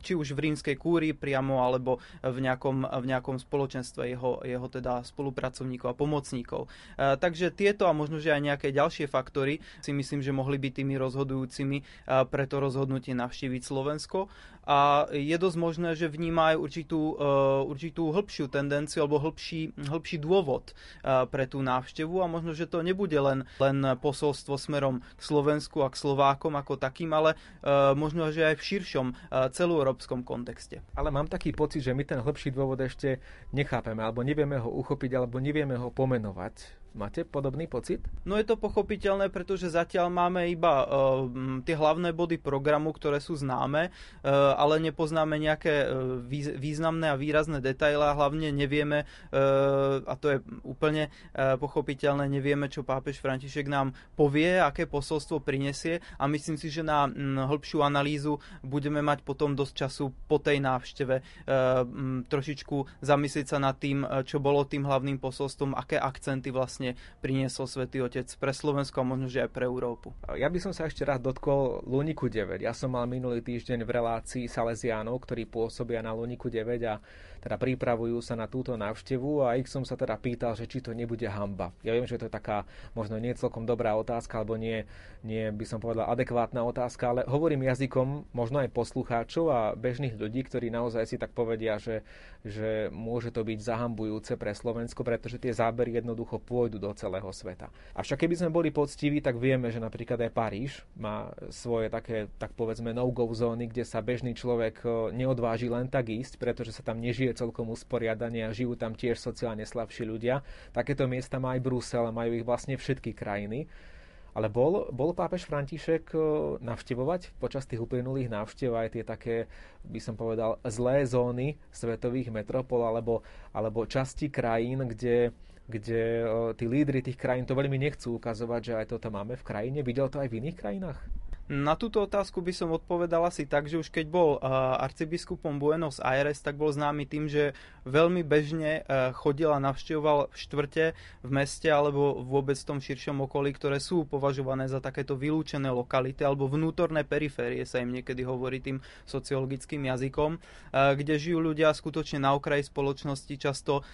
či už v rímskej kúrii priamo, alebo v nejakom v nejakom spoločenstve jeho, jeho teda spolupracovníkov a pomocníkov. E, takže tieto a možno, že aj nejaké ďalšie faktory si myslím, že mohli byť tými rozhodujúcimi e, pre to rozhodnutie navštíviť Slovensko a je dosť možné, že vníma určitú, uh, určitú hĺbšiu tendenciu alebo hĺbší, hĺbší dôvod uh, pre tú návštevu a možno, že to nebude len, len posolstvo smerom k Slovensku a k Slovákom ako takým, ale uh, možno, že aj v širšom celoeurópskom kontexte. Ale mám taký pocit, že my ten hĺbší dôvod ešte nechápeme, alebo nevieme ho uchopiť, alebo nevieme ho pomenovať Máte podobný pocit? No je to pochopiteľné, pretože zatiaľ máme iba uh, tie hlavné body programu, ktoré sú známe, uh, ale nepoznáme nejaké uh, významné a výrazné detaily a hlavne nevieme, uh, a to je úplne uh, pochopiteľné, nevieme, čo pápež František nám povie, aké posolstvo prinesie a myslím si, že na m, hĺbšiu analýzu budeme mať potom dosť času po tej návšteve uh, m, trošičku zamyslieť sa nad tým, čo bolo tým hlavným posolstvom, aké akcenty vlastne priniesol Svätý Otec pre Slovensko a možno, že aj pre Európu. Ja by som sa ešte raz dotkol Luniku 9. Ja som mal minulý týždeň v relácii Salesiánov, ktorí pôsobia na Luniku 9 a teda pripravujú sa na túto návštevu a ich som sa teda pýtal, že či to nebude hamba. Ja viem, že to je taká možno nie celkom dobrá otázka, alebo nie, nie by som povedal adekvátna otázka, ale hovorím jazykom možno aj poslucháčov a bežných ľudí, ktorí naozaj si tak povedia, že, že môže to byť zahambujúce pre Slovensko, pretože tie zábery jednoducho pôjdu do celého sveta. Avšak keby sme boli poctiví, tak vieme, že napríklad aj Paríž má svoje také, tak povedzme, no-go zóny, kde sa bežný človek neodváži len tak ísť, pretože sa tam nežije žije celkom usporiadanie a žijú tam tiež sociálne slabší ľudia. Takéto miesta má aj Brusel a majú ich vlastne všetky krajiny. Ale bol, bol pápež František e, navštevovať počas tých uplynulých návštev aj tie také, by som povedal, zlé zóny svetových metropol alebo, alebo časti krajín, kde, kde e, tí lídry tých krajín to veľmi nechcú ukazovať, že aj toto máme v krajine. Videl to aj v iných krajinách? Na túto otázku by som odpovedal asi tak, že už keď bol uh, arcibiskupom Buenos Aires, tak bol známy tým, že veľmi bežne uh, chodil a navštevoval štvrte v meste alebo vôbec v tom širšom okolí, ktoré sú považované za takéto vylúčené lokality alebo vnútorné periférie sa im niekedy hovorí tým sociologickým jazykom, uh, kde žijú ľudia skutočne na okraji spoločnosti často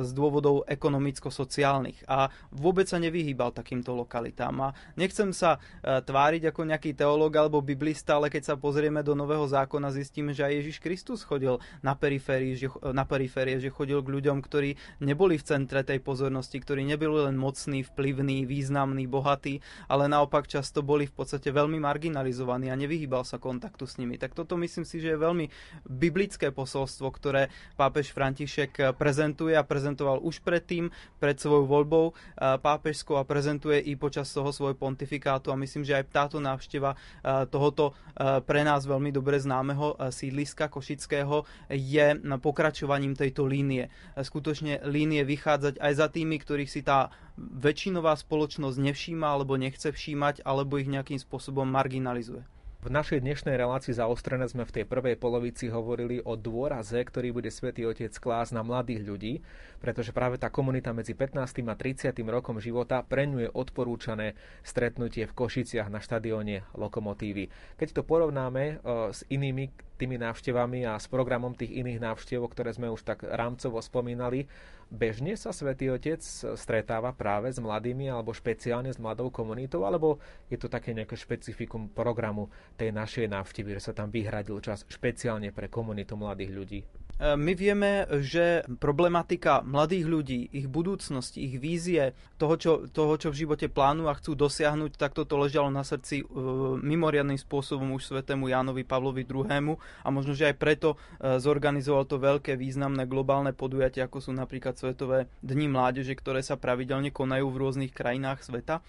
z dôvodov ekonomicko-sociálnych a vôbec sa nevyhýbal takýmto lokalitám. A nechcem sa tváriť ako nejaký nejaký teológ alebo biblista, ale keď sa pozrieme do Nového zákona, zistíme, že aj Ježiš Kristus chodil na periférii, že, na periférie, že chodil k ľuďom, ktorí neboli v centre tej pozornosti, ktorí neboli len mocní, vplyvní, významní, bohatí, ale naopak často boli v podstate veľmi marginalizovaní a nevyhýbal sa kontaktu s nimi. Tak toto myslím si, že je veľmi biblické posolstvo, ktoré pápež František prezentuje a prezentoval už predtým, pred svojou voľbou pápežskou a prezentuje i počas toho svojho pontifikátu a myslím, že aj táto návšteva návšteva eh, tohoto eh, pre nás veľmi dobre známeho eh, sídliska Košického je pokračovaním tejto línie. Skutočne línie vychádzať aj za tými, ktorých si tá väčšinová spoločnosť nevšíma alebo nechce všímať, alebo ich nejakým spôsobom marginalizuje. V našej dnešnej relácii zaostrené sme v tej prvej polovici hovorili o dôraze, ktorý bude Svetý Otec klás na mladých ľudí, pretože práve tá komunita medzi 15. a 30. rokom života pre ňu je odporúčané stretnutie v Košiciach na štadióne Lokomotívy. Keď to porovnáme uh, s inými tými návštevami a s programom tých iných návštev, ktoré sme už tak rámcovo spomínali, Bežne sa Svetý Otec stretáva práve s mladými alebo špeciálne s mladou komunitou, alebo je to také nejaké špecifikum programu tej našej návštevy, že sa tam vyhradil čas špeciálne pre komunitu mladých ľudí? E, my vieme, že problematika mladých ľudí, ich budúcnosti, ich vízie, toho čo, toho, čo v živote plánujú a chcú dosiahnuť, tak toto ležalo na srdci uh, mimoriadným spôsobom už svetému Jánovi Pavlovi II. A možno, že aj preto uh, zorganizoval to veľké významné globálne podujatie, ako sú napríklad Svetové dni mládeže, ktoré sa pravidelne konajú v rôznych krajinách sveta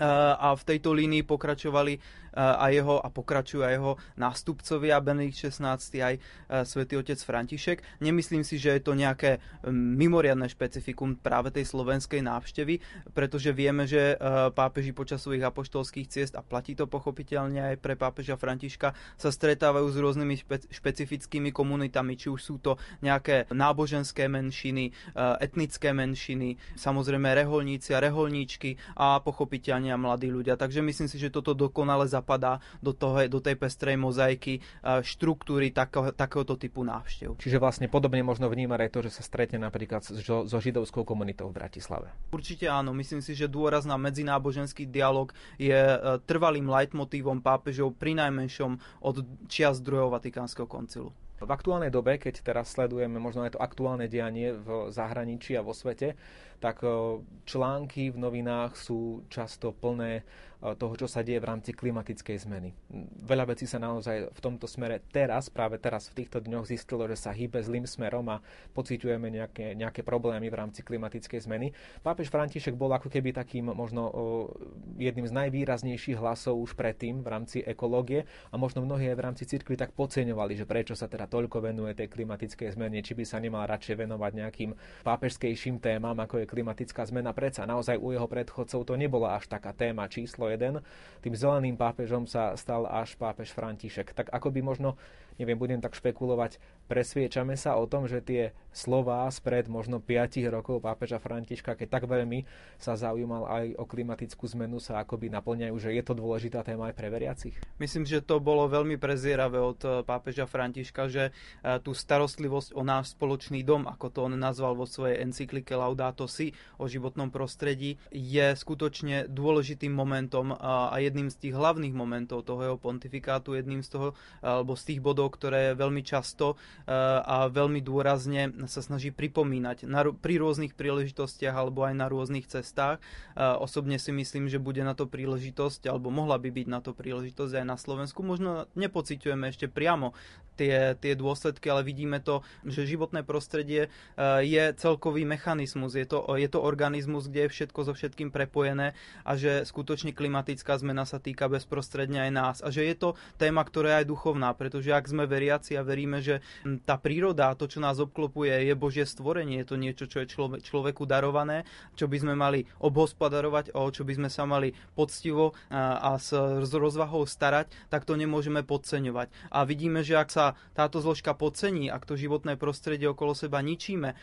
a v tejto línii pokračovali a jeho a pokračujú aj jeho nástupcovia Benedikt 16. aj svätý otec František. Nemyslím si, že je to nejaké mimoriadne špecifikum práve tej slovenskej návštevy, pretože vieme, že pápeži počas svojich apoštolských ciest, a platí to pochopiteľne aj pre pápeža Františka, sa stretávajú s rôznymi špe- špecifickými komunitami, či už sú to nejaké náboženské menšiny, etnické menšiny, samozrejme reholníci a reholníčky a pochopiteľne a mladí ľudia. Takže myslím si, že toto dokonale za zapadá do, toho, do tej pestrej mozaiky e, štruktúry takého, takéhoto typu návštev. Čiže vlastne podobne možno vnímať aj to, že sa stretne napríklad so, so židovskou komunitou v Bratislave. Určite áno, myslím si, že dôraz na medzináboženský dialog je e, trvalým leitmotívom pápežov pri najmenšom od čias druhého Vatikánskeho koncilu. V aktuálnej dobe, keď teraz sledujeme možno aj to aktuálne dianie v zahraničí a vo svete, tak články v novinách sú často plné toho, čo sa deje v rámci klimatickej zmeny. Veľa vecí sa naozaj v tomto smere teraz, práve teraz v týchto dňoch zistilo, že sa hýbe zlým smerom a pociťujeme nejaké, nejaké problémy v rámci klimatickej zmeny. Pápež František bol ako keby takým možno jedným z najvýraznejších hlasov už predtým v rámci ekológie a možno mnohí aj v rámci cirkvi tak podceňovali, že prečo sa teda toľko venuje tej klimatickej zmene, či by sa nemal radšej venovať nejakým pápežskejším témam, ako je klimatická zmena. Predsa naozaj u jeho predchodcov to nebola až taká téma číslo jeden. Tým zeleným pápežom sa stal až pápež František. Tak ako by možno neviem, budem tak špekulovať, presviečame sa o tom, že tie slová spred možno 5 rokov pápeža Františka, keď tak veľmi sa zaujímal aj o klimatickú zmenu, sa akoby naplňajú, že je to dôležitá téma aj pre veriacich? Myslím, že to bolo veľmi prezieravé od eh, pápeža Františka, že eh, tú starostlivosť o náš spoločný dom, ako to on nazval vo svojej encyklike Laudato Si o životnom prostredí, je skutočne dôležitým momentom eh, a jedným z tých hlavných momentov toho jeho pontifikátu, jedným z toho, alebo z tých bodov, ktoré veľmi často a veľmi dôrazne sa snaží pripomínať na, pri rôznych príležitostiach alebo aj na rôznych cestách. Eh, osobne si myslím, že bude na to príležitosť, alebo mohla by byť na to príležitosť aj na Slovensku. Možno nepociťujeme ešte priamo tie, tie dôsledky, ale vidíme to, že životné prostredie eh, je celkový mechanizmus, je to, je to organizmus, kde je všetko so všetkým prepojené a že skutočne klimatická zmena sa týka bezprostredne aj nás a že je to téma, ktorá je aj duchovná, pretože ak sme veriaci a veríme, že tá príroda, to, čo nás obklopuje, je Božie stvorenie, je to niečo, čo je človek, človeku darované, čo by sme mali obhospodarovať, o čo by sme sa mali poctivo a s rozvahou starať, tak to nemôžeme podceňovať. A vidíme, že ak sa táto zložka podcení, ak to životné prostredie okolo seba ničíme e,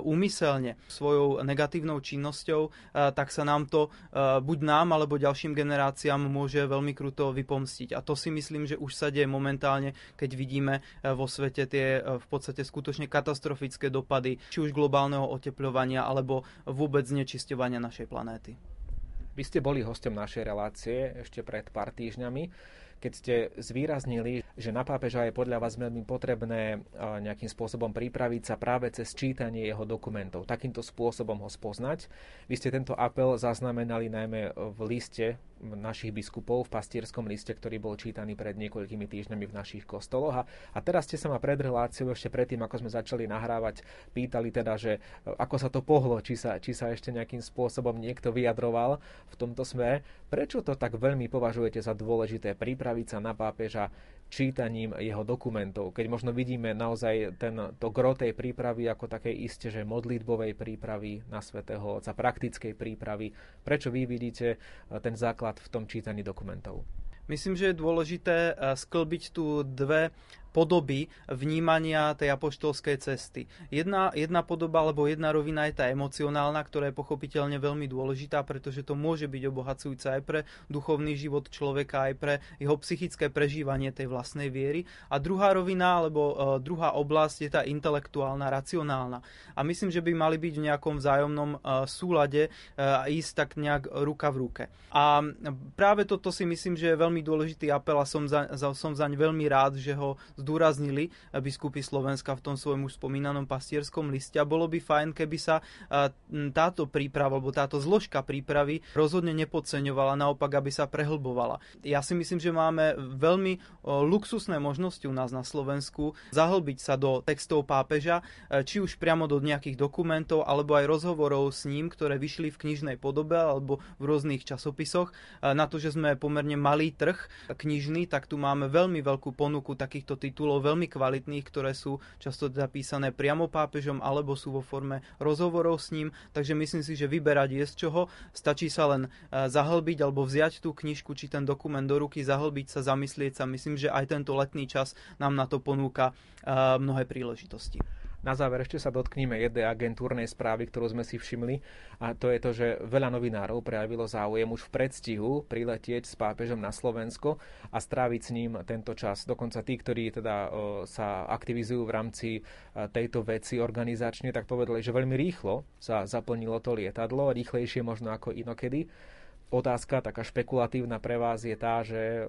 úmyselne svojou negatívnou činnosťou, e, tak sa nám to e, buď nám alebo ďalším generáciám môže veľmi kruto vypomstiť. A to si myslím, že už sa deje momentálne, keď vidíme vo svete tie e, v podstate skutočne katastrofické dopady, či už globálneho oteplovania alebo vôbec znečisťovania našej planéty. Vy ste boli hostom našej relácie ešte pred pár týždňami keď ste zvýraznili, že na pápeža je podľa vás veľmi potrebné nejakým spôsobom pripraviť sa práve cez čítanie jeho dokumentov, takýmto spôsobom ho spoznať. Vy ste tento apel zaznamenali najmä v liste našich biskupov v pastierskom liste, ktorý bol čítaný pred niekoľkými týždňami v našich kostoloch. A, a teraz ste sa ma pred reláciou ešte predtým, ako sme začali nahrávať, pýtali teda, že ako sa to pohlo, či sa, či sa ešte nejakým spôsobom niekto vyjadroval v tomto smere. Prečo to tak veľmi považujete za dôležité pripraviť sa na pápeža čítaním jeho dokumentov, keď možno vidíme naozaj ten, to gro tej prípravy ako takej iste, že modlitbovej prípravy na Svetého Otca, praktickej prípravy. Prečo vy vidíte eh, ten základ v tom čítaní dokumentov? Myslím, že je dôležité eh, sklbiť tu dve podoby vnímania tej apoštolskej cesty. Jedna, jedna podoba alebo jedna rovina je tá emocionálna, ktorá je pochopiteľne veľmi dôležitá, pretože to môže byť obohacujúce aj pre duchovný život človeka, aj pre jeho psychické prežívanie tej vlastnej viery. A druhá rovina alebo uh, druhá oblasť je tá intelektuálna, racionálna. A myslím, že by mali byť v nejakom vzájomnom uh, súlade uh, ísť tak nejak ruka v ruke. A práve toto si myslím, že je veľmi dôležitý apel a som, za, som zaň veľmi rád, že ho zdôraznili biskupy Slovenska v tom svojom už spomínanom pastierskom liste a bolo by fajn, keby sa táto príprava alebo táto zložka prípravy rozhodne nepodceňovala, naopak, aby sa prehlbovala. Ja si myslím, že máme veľmi luxusné možnosti u nás na Slovensku zahlbiť sa do textov pápeža, či už priamo do nejakých dokumentov, alebo aj rozhovorov s ním, ktoré vyšli v knižnej podobe alebo v rôznych časopisoch. Na to, že sme pomerne malý trh knižný, tak tu máme veľmi veľkú ponuku takýchto titulov titulov veľmi kvalitných, ktoré sú často teda písané priamo pápežom alebo sú vo forme rozhovorov s ním, takže myslím si, že vyberať je z čoho. Stačí sa len e, zahlbiť alebo vziať tú knižku či ten dokument do ruky, zahlbiť sa, zamyslieť sa. Myslím, že aj tento letný čas nám na to ponúka e, mnohé príležitosti. Na záver ešte sa dotkníme jednej agentúrnej správy, ktorú sme si všimli a to je to, že veľa novinárov prejavilo záujem už v predstihu priletieť s pápežom na Slovensko a stráviť s ním tento čas. Dokonca tí, ktorí teda sa aktivizujú v rámci tejto veci organizačne, tak povedali, že veľmi rýchlo sa zaplnilo to lietadlo, rýchlejšie možno ako inokedy. Otázka taká špekulatívna pre vás je tá, že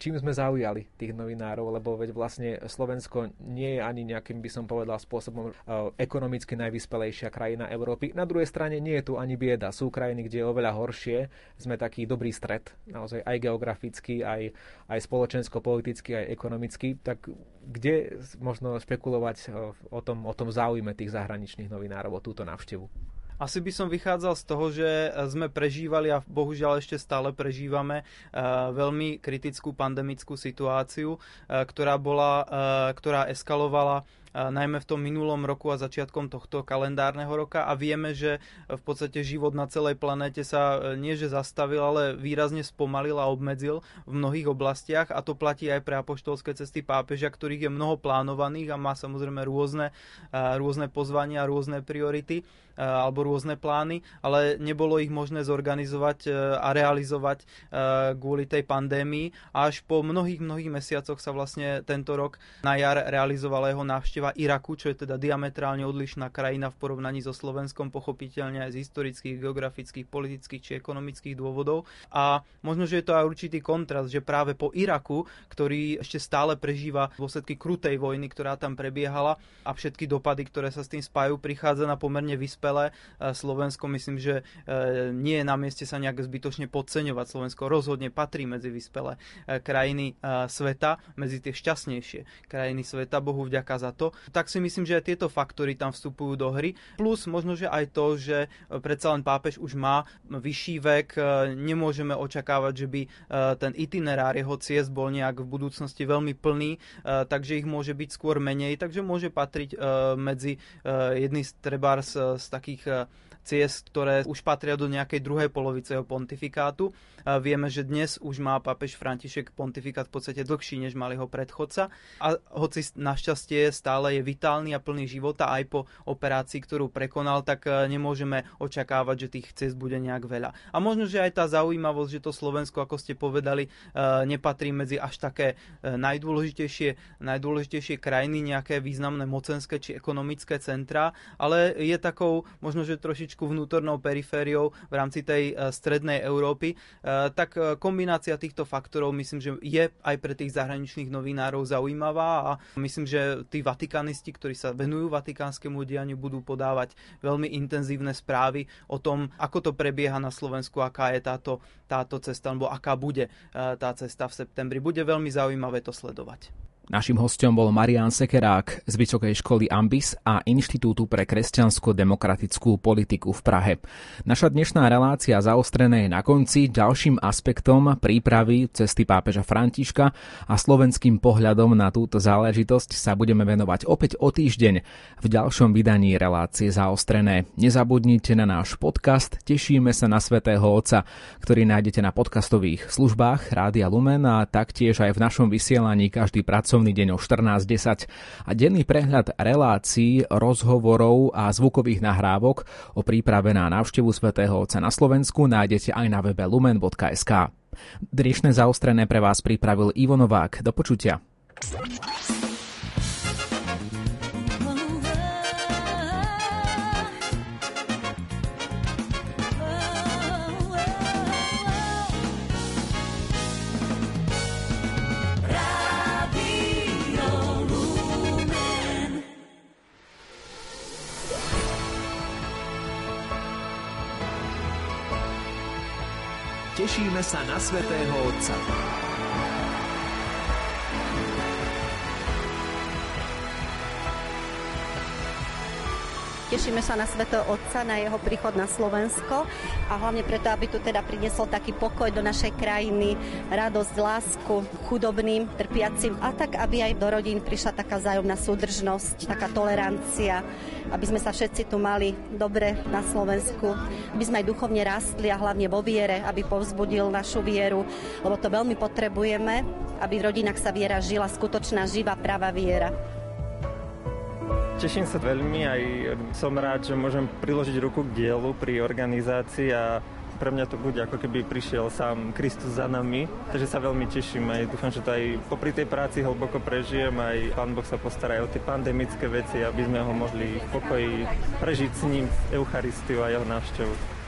čím sme zaujali tých novinárov, lebo veď vlastne Slovensko nie je ani nejakým, by som povedal, spôsobom uh, ekonomicky najvyspelejšia krajina Európy. Na druhej strane nie je tu ani bieda. Sú krajiny, kde je oveľa horšie. Sme taký dobrý stred, naozaj aj geograficky, aj, aj spoločensko-politicky, aj ekonomicky. Tak kde možno špekulovať uh, o tom, o tom záujme tých zahraničných novinárov o túto návštevu? Asi by som vychádzal z toho, že sme prežívali a bohužiaľ ešte stále prežívame uh, veľmi kritickú pandemickú situáciu, uh, ktorá, bola, ktorá eskalovala najmä v tom minulom roku a začiatkom tohto kalendárneho roka. A vieme, že v podstate život na celej planéte sa nie že zastavil, ale výrazne spomalil a obmedzil v mnohých oblastiach. A to platí aj pre apoštolské cesty pápeža, ktorých je mnoho plánovaných a má samozrejme rôzne, rôzne pozvania, rôzne priority alebo rôzne plány, ale nebolo ich možné zorganizovať e, a realizovať e, kvôli tej pandémii. A až po mnohých, mnohých mesiacoch sa vlastne tento rok na jar realizovala jeho návšteva Iraku, čo je teda diametrálne odlišná krajina v porovnaní so Slovenskom, pochopiteľne aj z historických, geografických, politických či ekonomických dôvodov. A možno, že je to aj určitý kontrast, že práve po Iraku, ktorý ešte stále prežíva dôsledky krutej vojny, ktorá tam prebiehala a všetky dopady, ktoré sa s tým spájajú, prichádza na pomerne vyspelé vyspelé. E, Slovensko myslím, že e, nie je na mieste sa nejak zbytočne podceňovať. Slovensko rozhodne patrí medzi vyspelé e, krajiny sveta, medzi tie šťastnejšie krajiny sveta, Bohu vďaka za to. Tak si myslím, že aj tieto faktory tam vstupujú do hry. Plus možno, že aj to, že predsa len pápež už má vyšší vek, nemôžeme očakávať, že by ten itinerár jeho ciest bol nejak v budúcnosti veľmi plný, takže ich môže byť skôr menej, takže môže patriť medzi jedný z trebárs z takých eh, ciest, ktoré už patria do nejakej druhej polovice jeho pontifikátu. Vieme, že dnes už má pápež František pontifikát v podstate dlhší, než mal jeho predchodca. A hoci našťastie stále je vitálny a plný života aj po operácii, ktorú prekonal, tak e, nemôžeme očakávať, že tých ciest bude nejak veľa. A možno, že aj tá zaujímavosť, že to Slovensko, ako ste povedali, e, nepatrí medzi až také e, najdôležitejšie, najdôležitejšie krajiny, nejaké významné mocenské či ekonomické centrá, ale je takou možno, že trošičku vnútornou perifériou v rámci tej strednej Európy, Eh, tak eh, kombinácia týchto faktorov myslím, že je aj pre tých zahraničných novinárov zaujímavá a myslím, že tí vatikanisti, ktorí sa venujú vatikánskemu dianiu, budú podávať veľmi intenzívne správy o tom, ako to prebieha na Slovensku, aká je táto, táto cesta, alebo aká bude tá cesta v septembri. Bude veľmi zaujímavé to sledovať. Našim hostom bol Marian Sekerák z Vysokej školy Ambis a Inštitútu pre kresťansko-demokratickú politiku v Prahe. Naša dnešná relácia zaostrené je na konci ďalším aspektom prípravy cesty pápeža Františka a slovenským pohľadom na túto záležitosť sa budeme venovať opäť o týždeň v ďalšom vydaní relácie zaostrené. Nezabudnite na náš podcast, tešíme sa na Svetého Otca, ktorý nájdete na podcastových službách Rádia Lumen a taktiež aj v našom vysielaní každý pracovný pracovný deň o 14.10 a denný prehľad relácií, rozhovorov a zvukových nahrávok o príprave na návštevu svätého Otca na Slovensku nájdete aj na webe lumen.sk. Dnešné zaostrené pre vás pripravil Ivo Novák. Do počutia. Sa na Svetého Otca. Tešíme sa na Svetého Otca, na jeho príchod na Slovensko a hlavne preto, aby tu teda priniesol taký pokoj do našej krajiny, radosť, lásku chudobným, trpiacim a tak, aby aj do rodín prišla taká zájomná súdržnosť, taká tolerancia, aby sme sa všetci tu mali dobre na Slovensku, aby sme aj duchovne rastli a hlavne vo viere, aby povzbudil našu vieru, lebo to veľmi potrebujeme, aby v rodinách sa viera žila, skutočná, živá, práva viera. Teším sa veľmi, aj som rád, že môžem priložiť ruku k dielu pri organizácii a pre mňa to bude ako keby prišiel sám Kristus za nami, takže sa veľmi teším aj dúfam, že to aj popri tej práci hlboko prežijem, aj Pán Boh sa postará aj o tie pandemické veci, aby sme ho mohli v pokoji prežiť s ním Eucharistiu a jeho návštevu.